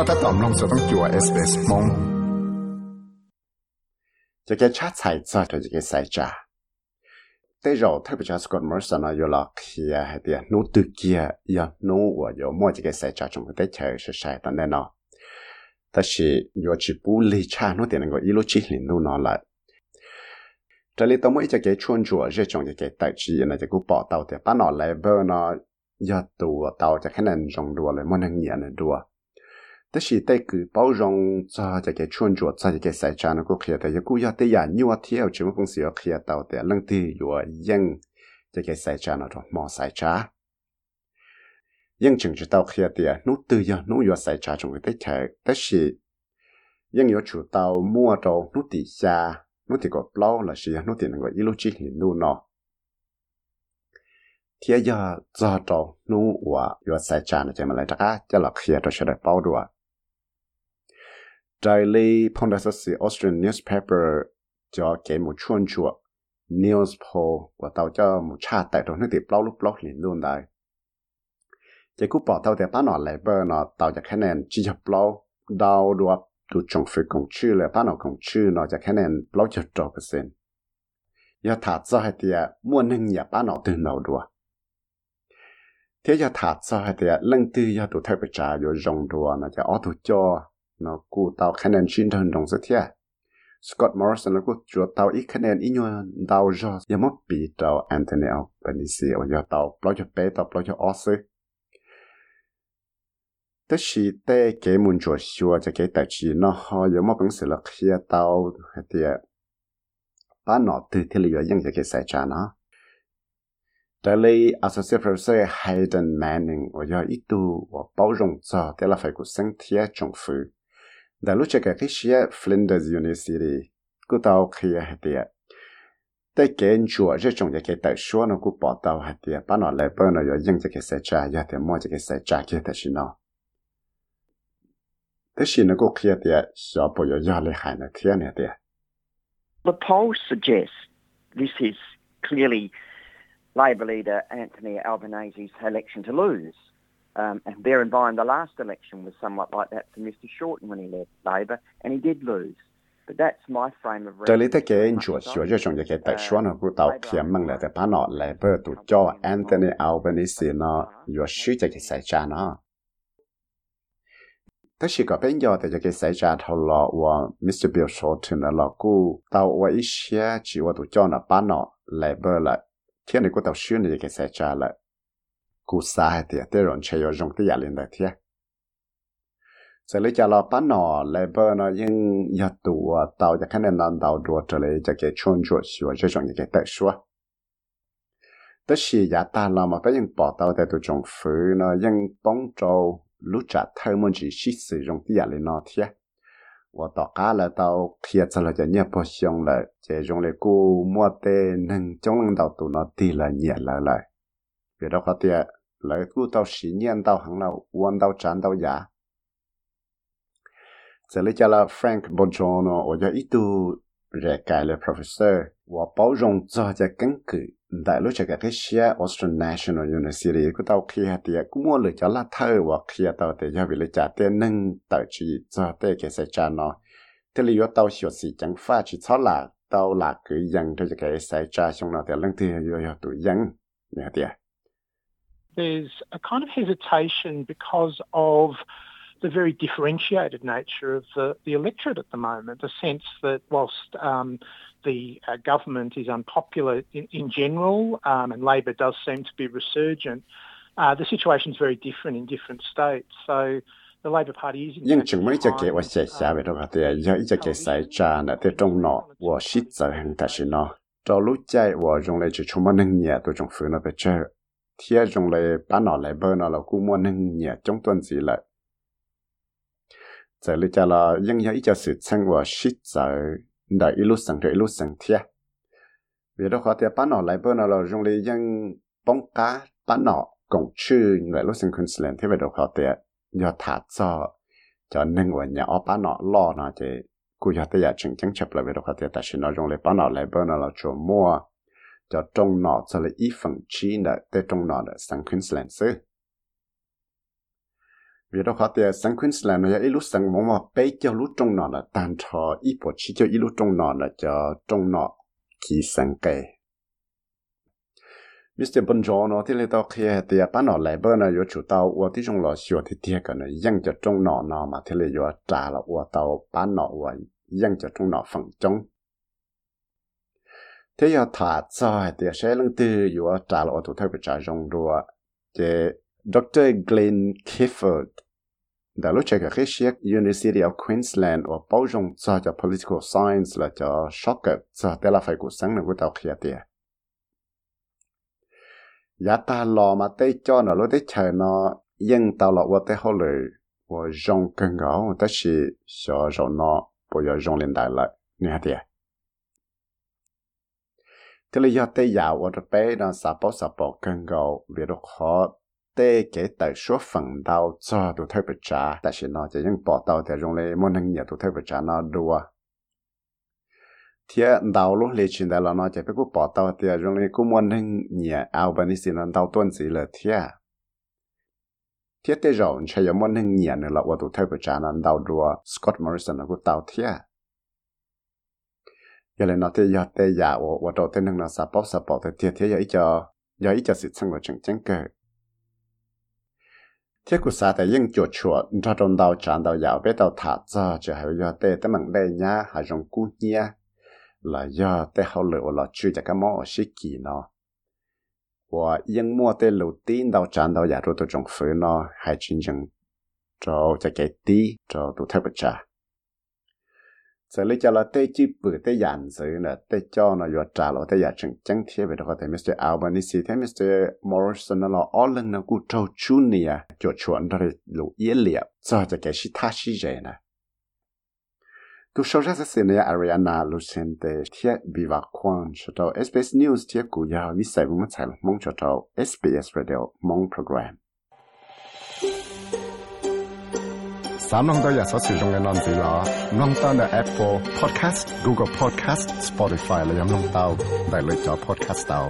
覺得當攏就當叫我 SBS 夢。這個差才在對這個世界，對肉特別就是個門上呢有老氣啊，還有努度 kia，有努我有麼這個世界，全部對起是誰的呢？但是有只不理差，努點能夠一路去領路呢來。這裡都沒這個穿着熱衷這個代誌，那這個報道的，把那來不呢？要多到這可能中多了，沒能演的多。但是对个包容在这个村庄，在这个市场那个开的，一个要对呀，你话天有什么公司要开到的，冷的有因这个市场那种毛市场。因政治到开的，侬对呀，侬要市场中的开，但是因要主到摸到侬底下。nó thì có bao là gì nó thì nó có ilu chỉ hình nu nó thế giờ giờ đó nó và giờ sai trả nó chỉ mà lại trả cho là khi đó sẽ được bao đùa Daily Pondasasi Austrian newspaper cho cái một chuan chùa news poll và tàu cho một cha tại đó nó thì bao lúc bao liền luôn đấy cái cú bỏ tàu thì bán nó lại bơ nó tàu cho cái này chỉ cho bao đau đuộc tu trồng phi công chữ là bán nó công chữ nóจะแค่นั้นร้อยจุดต่อเปอร์เซ็นต์ยาถาจะให้เดียม้วนหนึ่งอย่าป้านเอาตื่นเราด้วยเทียถาจะให้เดียเรื่องตื้อยาตัวเทปจ่าอยู่รงดัวนะจะอ้อตัวจอnóกูตาวคะแนนชิ้นเดินตรงสักเทียสกอตต์มอริสันแล้วก็จวดตาวอีกคะแนนอีกหน่วยดาวจอยังไม่ปีดาวแ daily phong đã sát sĩ Austrian newspaper cho kể một chuôn chuột news poll và tao cho một cha tại đó nó thì bao lúc bao liền luôn đấy chỉ cú bỏ tao để bán nó lại bơ nó tao cho cái nền chỉ cho bao đau đuốc tu trồng phải công chư là bán nó công chư nó cho cái nền bao cho trò cái sen giờ thả cho hai tia muốn nâng nhà bán nó từ đầu đùa thế giờ thả cho hai tia lưng tư giờ tụ thay bị trả rồi rồng đùa nó cho ó tụ cho nó cụ tàu khả năng chuyên thần đồng rất thiệt Scott Morrison nó cụ chúa tàu ít khả năng ít nhua đào cho yà mất bị tàu Anthony Albanese và yà tàu bao cho bé tàu bao cho ổ sư tất sĩ tê kế môn chúa xua cho kế tài trí, nó ho yà mất bằng sự lực khía tàu thì ta nó từ thì lý yà yên cho kế sai trả nó. Daily Associate Professor Hayden Manning và do ít tu và Bảo rộng cho, thế là phải của sáng thiết trong phương da lucha ka khishia Flinders University ku tao khia hatia. Te ken chua je chong ya ke ta shua no ku pa tao hatia, pa no le pa no yo yang ke se cha ya te mo ke se cha ke ta shino. Te shino ku khia tia sha po yo ya le han tia ne tia. The poll suggests this is clearly Labor leader Anthony Albanese's election to lose. Um, and bear in mind, the last election was somewhat like that for Mr. Shorten when he left Labor, and he did lose. Tôi lý thế kế chùa sửa cho chúng cái tại số nó cũng tạo mừng lại tại phá nọ lại tụ cho Anthony Albanese nó vừa sửa cho cái sai ra nó. Tất nhiên có bên giờ tại cái sai ra thầu lọ của Mr. Bill Shorten là lọ cũ tạo và ít xe chỉ và tụ cho nó phá nọ lại bờ thiên này cũng tạo sửa này cái sai ra lại cú xa hay thì tế rộn chơi ở rộng tế giả lên đại thế sẽ lấy cho lo bá nọ lấy bơ nó nhưng giờ tù tàu cho khách nền làm tàu đùa trở lại cho cái chôn chuột sửa cho chọn cái tệ sửa tất sĩ giả ta lo mà phải những bỏ tàu tại tụ trồng phứ nó nhưng bóng trâu lúc trả thơ môn chỉ xí sử dụng tế giả lên nó thế và tỏ cá là tàu kia cho là cho nhẹ bỏ xong là chỉ dùng để cú mua tê nâng trong lần đầu tụ nó thì là nhẹ lại lại việc đó có tiền lại cô tao sĩ nhiên tao hẳn nào uốn tao chán tao giá giờ lấy cho là Frank Bojono và cho ít tu rẻ cài là professor và bảo rộng cho cho căn cứ đại lúc cho cái xe Australian National University của tao kia thì cũng mua được cho là thơ và kia tao thì cho vì là trả tiền nâng tạo chỉ cho tới cái sẽ cha nó thế là tao hiểu gì chẳng chỉ cho là tao là cái dân cho cái sẽ cha xong nó thì lần thì yo yo tụi dân nè There's a kind of hesitation because of the very differentiated nature of the, the electorate at the moment, the sense that whilst um, the uh, government is unpopular in, in general um, and Labor does seem to be resurgent, uh, the situation is very different in different states. So the Labor Party is... Nhưng chừng mấy cho kế và sẽ xa về đâu hả thì do ý cho kế xảy ra là tới trong nọ và xít giờ hàng ta sẽ nọ. Cho lúc chạy và dùng lại chỉ chung mà nâng nhẹ tôi trong phương nó về chơi. Thì dùng lại bán nó lại bơ nó là cũng mua nâng nhẹ trong tuần gì lại. Giờ lý cho là, dân nhớ ít cho sự chân và xít giờ đã ít lúc sang rồi ít lúc sang thiệt vì đó khó thì bán nó lại bơ nó là dùng lấy dân bóng cá bán nó cũng chưa người lúc sang Queensland. Thế vậy đó khó thì do thả cho cho nâng và nhà ở bán nó lo nó thì cú giờ tới giờ chừng chừng chấp lại vậy đó khó thì tại sự nó dùng lấy bán nó lại bơ nó là chỗ mua cho trong nọ cho là ít phần chi nợ tới trong nọ là sang Queensland xứ. Vì đó khó tìa sang Queensland là ít lúc sang mong mà bây giờ lúc trong nọ là tàn trò ít bộ chi cho ít lúc trong nọ là cho trong nọ kỳ sang kề. Mr. Bonjour thì lấy tao kia tìa bán nọ lại bơ nó yếu chủ tao, ua tí trong lò xìu thì tìa cả nè dăng cho trong nọ nọ mà thì lấy yếu trả là ua tao bán nọ ua dăng cho trong nọ phẳng trống thế giờ thả cho thì sẽ lưng tư yếu trả lộ thủ thầy bị trả rong rùa. Thì Dr. Glenn Clifford đã lúc chạy cái chiếc University of Queensland và bảo rong cho cho political science là cho shocker, cho thế là phải cuộc sáng này của tao kia tiền giá ta lò mà tê cho nó, lúc tê chờ nó yên tao lọ qua tê hô lử, và rong cân gấu ta chỉ sợ rồi nó bây giờ rong lên đại lại nè tiệt thế là do tê dạo ở đó bé nó sạp bó sạp bó cân gầu vì đó khó tê kể tại số phần đầu cho tụ thay bật trả tại sự nó chỉ những bỏ tàu thì dùng lấy muốn năng nhờ tụ thay bật trả nó đùa thì đau lúc lấy chuyện đó là nó chỉ phải cứ bỏ tàu thì dùng lấy cứ muốn năng nhờ ao bên xin nó đầu tuân gì là thế thế tê rồi chỉ muốn năng nhờ nữa là tụ thay bật trả nó đau đùa Scott Morrison nó cứ đau thế giờ là nó thế giờ tê giả và và đầu tiên nó sập bóp sập bóp thì thiệt, thế giờ ít giờ giờ ít giờ sự sang của chẳng chẳng cơ thế của sa tại những chỗ chùa, ra trong đầu tràn đầu dạo bé đầu thả ra chỉ hay giờ tê tới mảng đây nhá hay trong cú nhia, là giờ tê hậu lửa là chưa cho cái món ở sĩ kỳ nó. Và những mua tê lầu tin đầu tràn đầu dạo rồi tụi trong phơi nó hay chính chẳng cho cái tí cho tụi theo bạch trà sẽ lấy cho là chỉ bự, tế dàn dự là tế cho nó vừa trả lo tế giả chân chân thiết về đó có Mr. Albanese thế Mr. Morrison nó là all lần nó cũng trâu chú nè à, cho chuẩn rồi lũ yên liệp cho cho cái sĩ thá sĩ dễ này tu sau ra sẽ này Ariana Lucente, thiết bị vạc quan cho tàu SBS News thiết cụ yào vi sai vùng chạy mong cho tàu SBS Radio mong program 三弄到日所使用嘅案子啦，弄到嘅 Apple Podcast、Google Podcast、Spotify 嚟饮弄到，嚟嚟咗 Podcast 到。